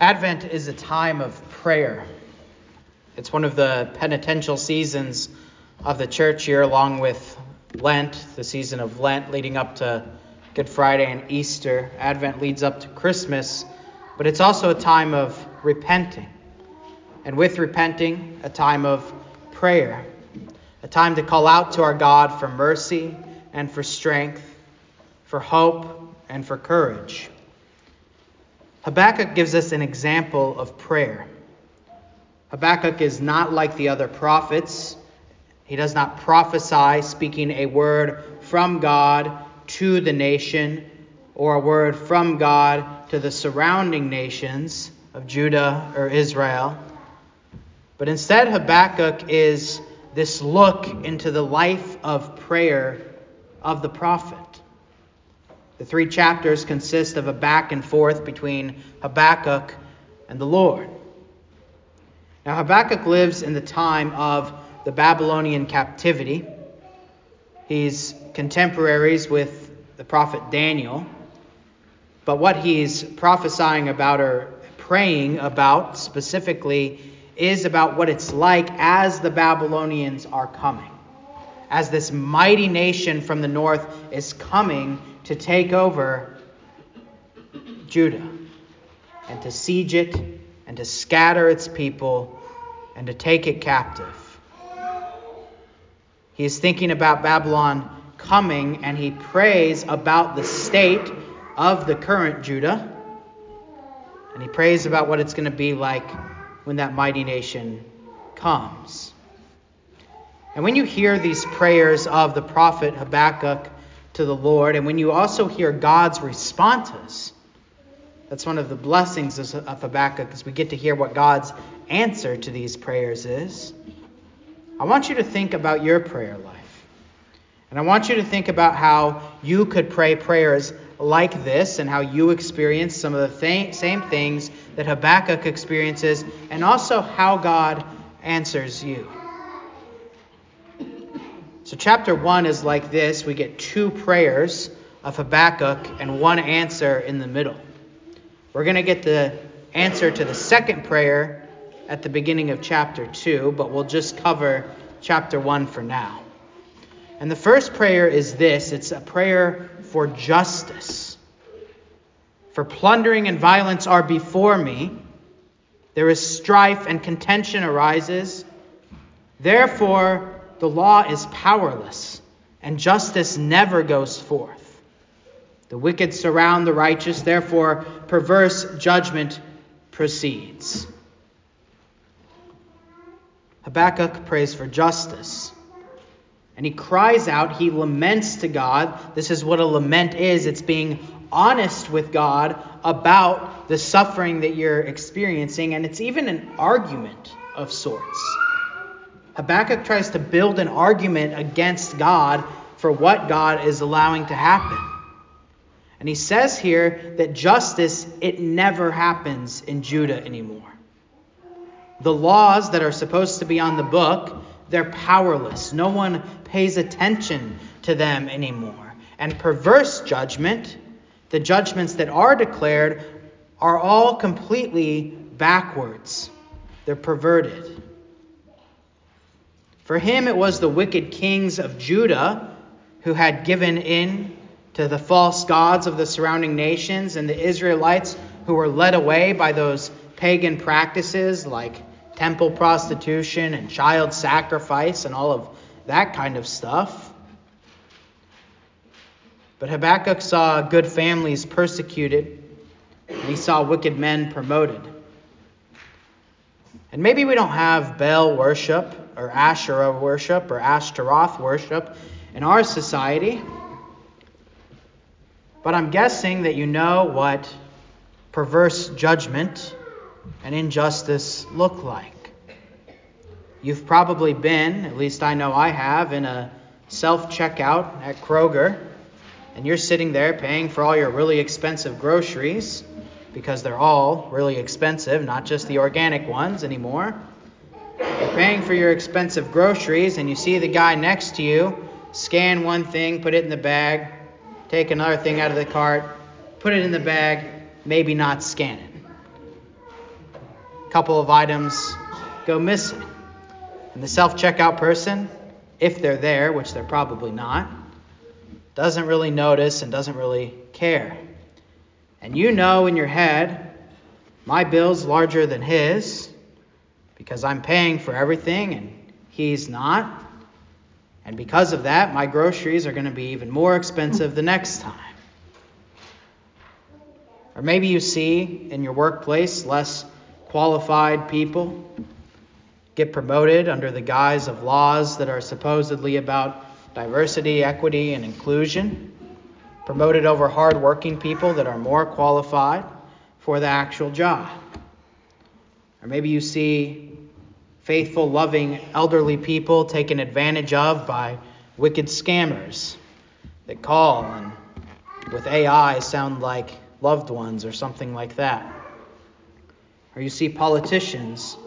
Advent is a time of prayer. It's one of the penitential seasons of the church year, along with Lent, the season of Lent leading up to Good Friday and Easter. Advent leads up to Christmas, but it's also a time of repenting. And with repenting, a time of prayer, a time to call out to our God for mercy and for strength, for hope and for courage. Habakkuk gives us an example of prayer. Habakkuk is not like the other prophets. He does not prophesy speaking a word from God to the nation or a word from God to the surrounding nations of Judah or Israel. But instead, Habakkuk is this look into the life of prayer of the prophet. The three chapters consist of a back and forth between Habakkuk and the Lord. Now, Habakkuk lives in the time of the Babylonian captivity. He's contemporaries with the prophet Daniel. But what he's prophesying about or praying about specifically is about what it's like as the Babylonians are coming. As this mighty nation from the north is coming to take over Judah and to siege it and to scatter its people and to take it captive. He is thinking about Babylon coming and he prays about the state of the current Judah. And he prays about what it's going to be like when that mighty nation comes. And when you hear these prayers of the prophet Habakkuk to the Lord, and when you also hear God's responses, that's one of the blessings of Habakkuk, is we get to hear what God's answer to these prayers is. I want you to think about your prayer life. And I want you to think about how you could pray prayers like this and how you experience some of the th- same things that Habakkuk experiences, and also how God answers you. So, chapter 1 is like this we get two prayers of Habakkuk and one answer in the middle. We're going to get the answer to the second prayer at the beginning of chapter 2, but we'll just cover chapter 1 for now. And the first prayer is this it's a prayer for justice. For plundering and violence are before me. There is strife and contention arises. Therefore, the law is powerless, and justice never goes forth. The wicked surround the righteous, therefore, perverse judgment proceeds. Habakkuk prays for justice. And he cries out, he laments to God. This is what a lament is it's being honest with God about the suffering that you're experiencing, and it's even an argument of sorts. Habakkuk tries to build an argument against God for what God is allowing to happen. And he says here that justice, it never happens in Judah anymore. The laws that are supposed to be on the book, they're powerless. No one pays attention to them anymore. And perverse judgment, the judgments that are declared, are all completely backwards. They're perverted. For him, it was the wicked kings of Judah who had given in to the false gods of the surrounding nations, and the Israelites who were led away by those pagan practices like temple prostitution and child sacrifice and all of that kind of stuff. But Habakkuk saw good families persecuted, and he saw wicked men promoted. And maybe we don't have Baal worship or Asherah worship or Ashtaroth worship in our society. But I'm guessing that you know what perverse judgment and injustice look like. You've probably been, at least I know I have, in a self checkout at Kroger, and you're sitting there paying for all your really expensive groceries because they're all really expensive, not just the organic ones anymore. You're paying for your expensive groceries, and you see the guy next to you scan one thing, put it in the bag, take another thing out of the cart, put it in the bag, maybe not scan it. A couple of items go missing. And the self checkout person, if they're there, which they're probably not, doesn't really notice and doesn't really care. And you know in your head, my bill's larger than his because I'm paying for everything and he's not. And because of that, my groceries are going to be even more expensive the next time. Or maybe you see in your workplace less qualified people get promoted under the guise of laws that are supposedly about diversity, equity, and inclusion, promoted over hardworking people that are more qualified for the actual job. Or maybe you see faithful, loving, elderly people taken advantage of by wicked scammers that call and with AI sound like loved ones or something like that. Or you see politicians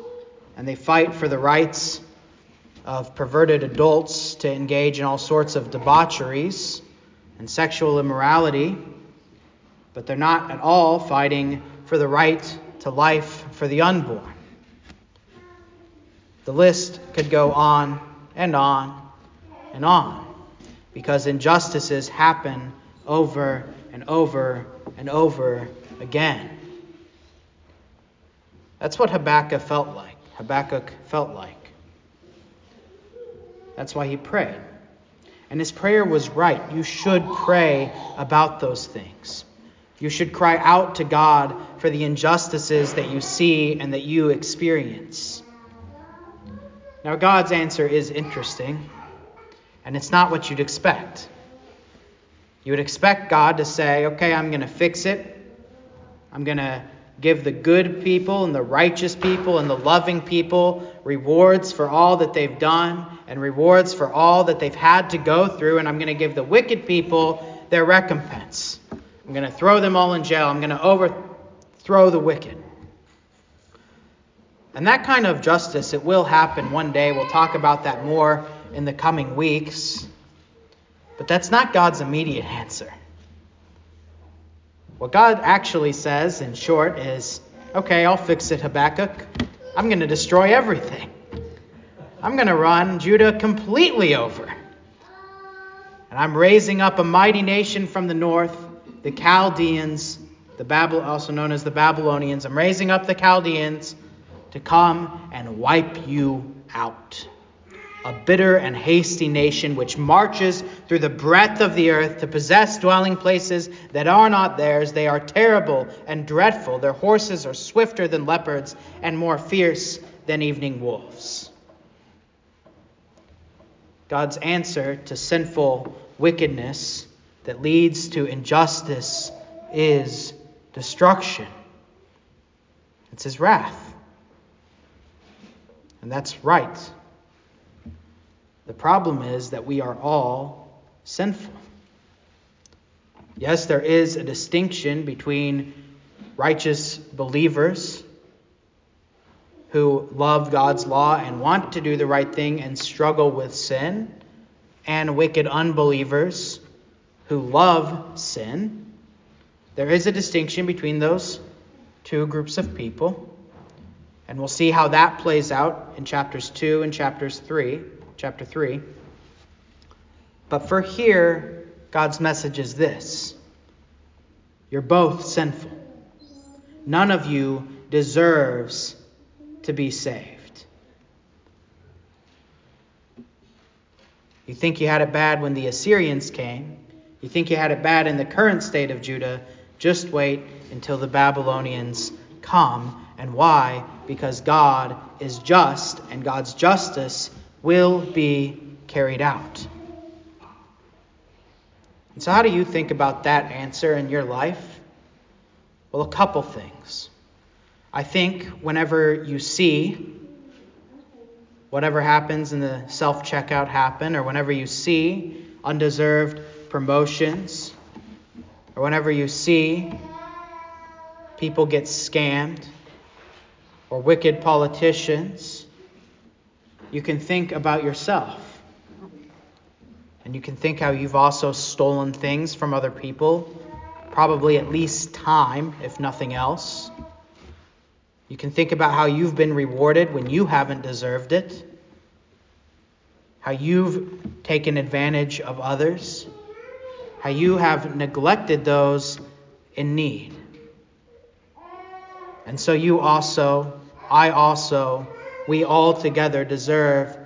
and they fight for the rights of perverted adults to engage in all sorts of debaucheries and sexual immorality, but they're not at all fighting for the right to life for the unborn. The list could go on and on and on because injustices happen over and over and over again. That's what Habakkuk felt like. Habakkuk felt like. That's why he prayed. And his prayer was right. You should pray about those things. You should cry out to God for the injustices that you see and that you experience. Now, God's answer is interesting, and it's not what you'd expect. You would expect God to say, okay, I'm going to fix it. I'm going to give the good people and the righteous people and the loving people rewards for all that they've done and rewards for all that they've had to go through, and I'm going to give the wicked people their recompense. I'm going to throw them all in jail. I'm going to overthrow the wicked. And that kind of justice, it will happen one day. We'll talk about that more in the coming weeks. But that's not God's immediate answer. What God actually says, in short, is okay, I'll fix it, Habakkuk. I'm going to destroy everything. I'm going to run Judah completely over. And I'm raising up a mighty nation from the north, the Chaldeans, the Babel, also known as the Babylonians. I'm raising up the Chaldeans to come and wipe you out. A bitter and hasty nation which marches through the breadth of the earth to possess dwelling places that are not theirs. They are terrible and dreadful. Their horses are swifter than leopards and more fierce than evening wolves. God's answer to sinful wickedness that leads to injustice is destruction. It's his wrath. And that's right. The problem is that we are all sinful. Yes, there is a distinction between righteous believers who love God's law and want to do the right thing and struggle with sin, and wicked unbelievers who love sin. There is a distinction between those two groups of people. And we'll see how that plays out in chapters 2 and chapters 3, chapter 3. But for here, God's message is this You're both sinful. None of you deserves to be saved. You think you had it bad when the Assyrians came. You think you had it bad in the current state of Judah. Just wait until the Babylonians come. And why? because God is just and God's justice will be carried out. And so, how do you think about that answer in your life? Well, a couple things. I think whenever you see whatever happens in the self checkout happen, or whenever you see undeserved promotions, or whenever you see people get scammed, or wicked politicians, you can think about yourself. And you can think how you've also stolen things from other people, probably at least time, if nothing else. You can think about how you've been rewarded when you haven't deserved it, how you've taken advantage of others, how you have neglected those in need. And so you also, I also, we all together deserve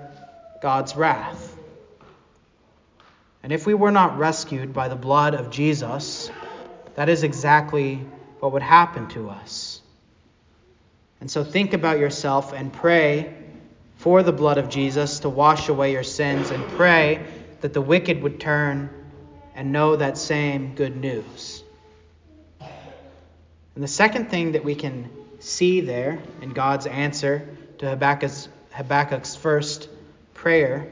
God's wrath. And if we were not rescued by the blood of Jesus, that is exactly what would happen to us. And so think about yourself and pray for the blood of Jesus to wash away your sins and pray that the wicked would turn and know that same good news. And the second thing that we can see there in God's answer to Habakkuk's, Habakkuk's first prayer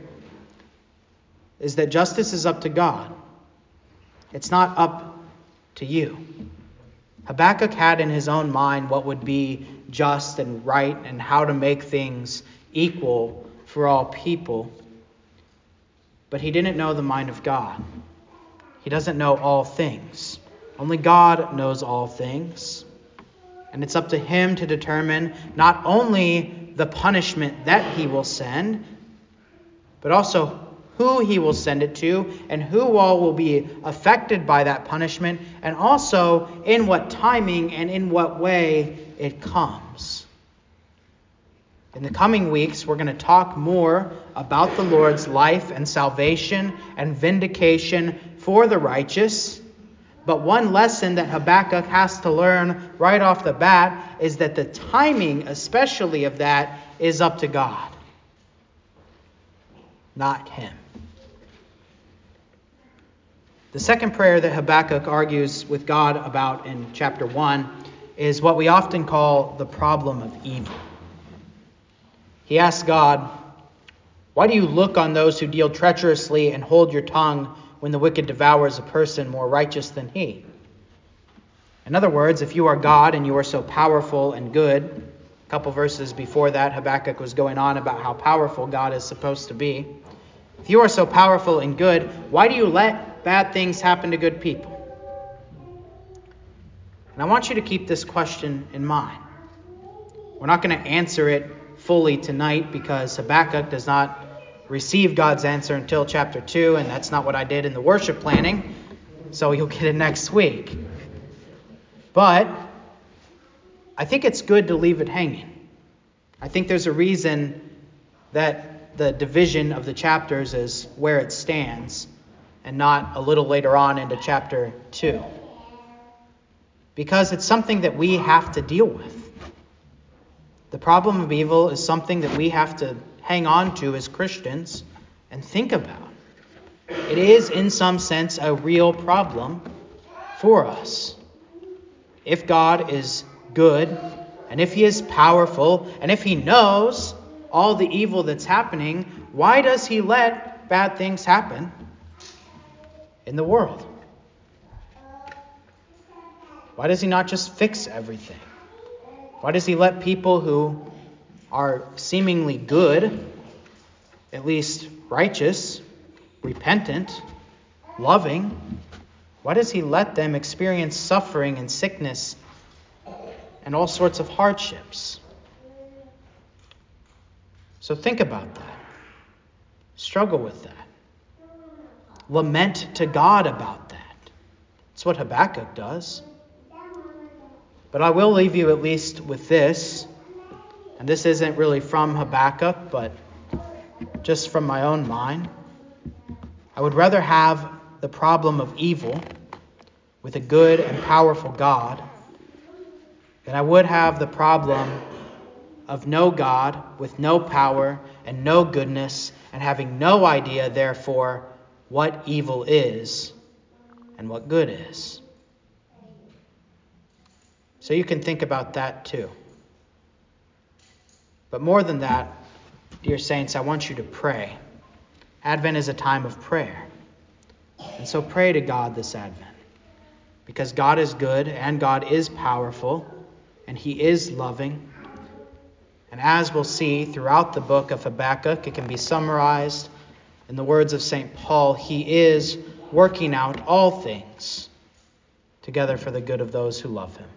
is that justice is up to God. It's not up to you. Habakkuk had in his own mind what would be just and right and how to make things equal for all people. But he didn't know the mind of God. He doesn't know all things. Only God knows all things. And it's up to him to determine not only the punishment that he will send, but also who he will send it to, and who all will be affected by that punishment, and also in what timing and in what way it comes. In the coming weeks, we're going to talk more about the Lord's life and salvation and vindication for the righteous. But one lesson that Habakkuk has to learn right off the bat is that the timing, especially of that, is up to God, not him. The second prayer that Habakkuk argues with God about in chapter 1 is what we often call the problem of evil. He asks God, Why do you look on those who deal treacherously and hold your tongue when the wicked devours a person more righteous than he? In other words, if you are God and you are so powerful and good, a couple verses before that, Habakkuk was going on about how powerful God is supposed to be. If you are so powerful and good, why do you let bad things happen to good people? And I want you to keep this question in mind. We're not going to answer it fully tonight because Habakkuk does not receive God's answer until chapter 2, and that's not what I did in the worship planning, so you'll get it next week. But I think it's good to leave it hanging. I think there's a reason that the division of the chapters is where it stands and not a little later on into chapter 2. Because it's something that we have to deal with. The problem of evil is something that we have to hang on to as Christians and think about. It is, in some sense, a real problem for us. If God is good, and if He is powerful, and if He knows all the evil that's happening, why does He let bad things happen? in the world? Why does he not just fix everything? Why does he let people who are seemingly good, at least righteous, repentant, loving, why does he let them experience suffering and sickness and all sorts of hardships? So think about that. Struggle with that lament to God about that. That's what Habakkuk does. But I will leave you at least with this. And this isn't really from Habakkuk, but just from my own mind. I would rather have the problem of evil with a good and powerful God than I would have the problem of no God with no power and no goodness and having no idea, therefore, what evil is and what good is. So you can think about that too. But more than that, dear saints, I want you to pray. Advent is a time of prayer. And so pray to God this Advent. Because God is good and God is powerful and He is loving. And as we'll see throughout the book of Habakkuk, it can be summarized in the words of St. Paul, he is working out all things together for the good of those who love him.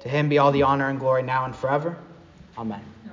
To him be all the honor and glory now and forever. On.